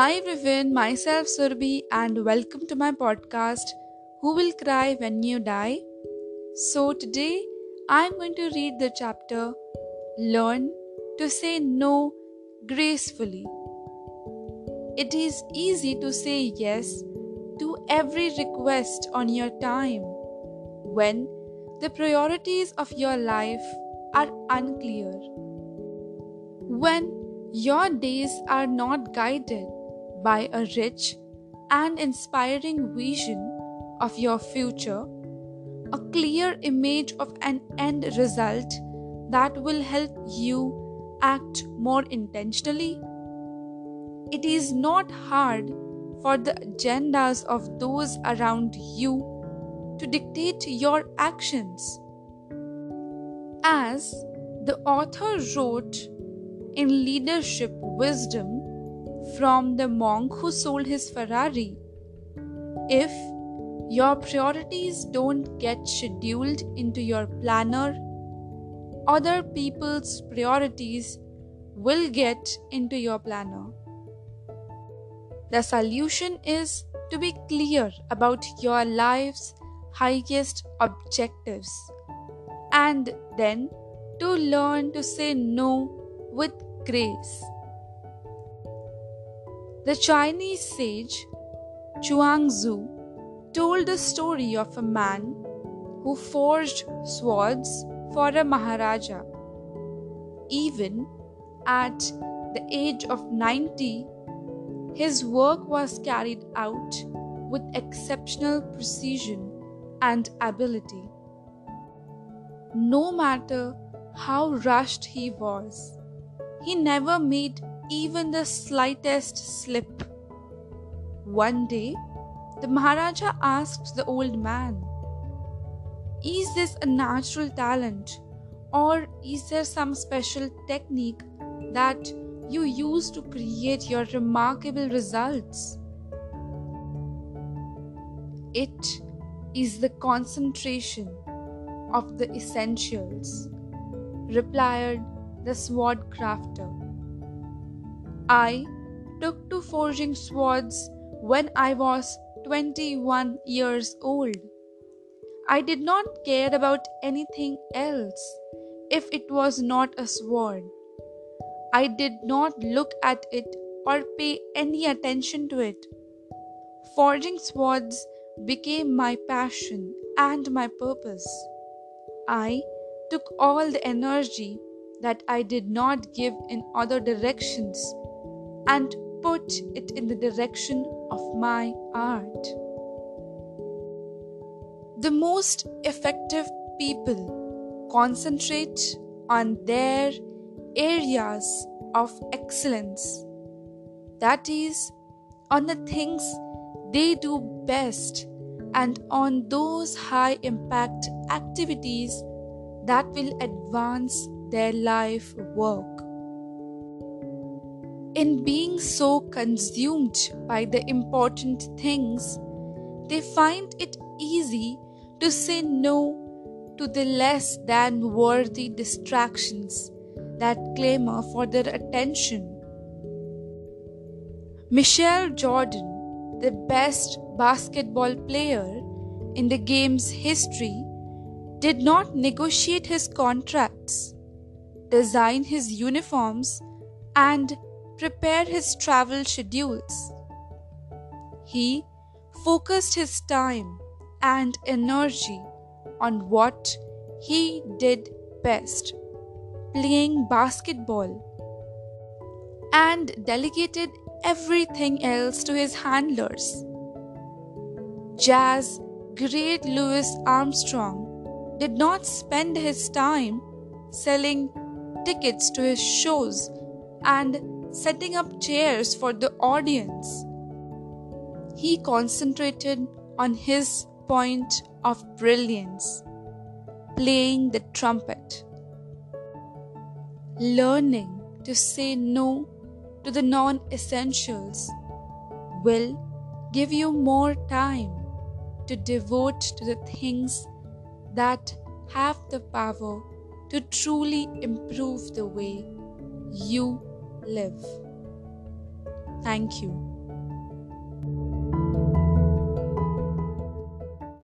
Hi everyone, myself Surbhi and welcome to my podcast Who Will Cry When You Die? So today I'm going to read the chapter Learn to Say No Gracefully. It is easy to say yes to every request on your time when the priorities of your life are unclear. When your days are not guided by a rich and inspiring vision of your future, a clear image of an end result that will help you act more intentionally. It is not hard for the agendas of those around you to dictate your actions. As the author wrote in Leadership Wisdom, from the monk who sold his Ferrari. If your priorities don't get scheduled into your planner, other people's priorities will get into your planner. The solution is to be clear about your life's highest objectives and then to learn to say no with grace. The Chinese sage Chuangzi told the story of a man who forged swords for a Maharaja. Even at the age of 90, his work was carried out with exceptional precision and ability. No matter how rushed he was, he never made even the slightest slip. One day, the Maharaja asked the old man, Is this a natural talent, or is there some special technique that you use to create your remarkable results? It is the concentration of the essentials, replied the sword crafter. I took to forging swords when I was 21 years old. I did not care about anything else if it was not a sword. I did not look at it or pay any attention to it. Forging swords became my passion and my purpose. I took all the energy that I did not give in other directions and put it in the direction of my art. The most effective people concentrate on their areas of excellence, that is, on the things they do best and on those high impact activities that will advance their life work in being so consumed by the important things, they find it easy to say no to the less than worthy distractions that clamor for their attention. Michael Jordan, the best basketball player in the game's history, did not negotiate his contracts, design his uniforms, and prepare his travel schedules. He focused his time and energy on what he did best playing basketball and delegated everything else to his handlers. Jazz great Louis Armstrong did not spend his time selling tickets to his shows and setting up chairs for the audience. He concentrated on his point of brilliance, playing the trumpet. Learning to say no to the non essentials will give you more time to devote to the things that have the power to truly improve the way you live. Thank you.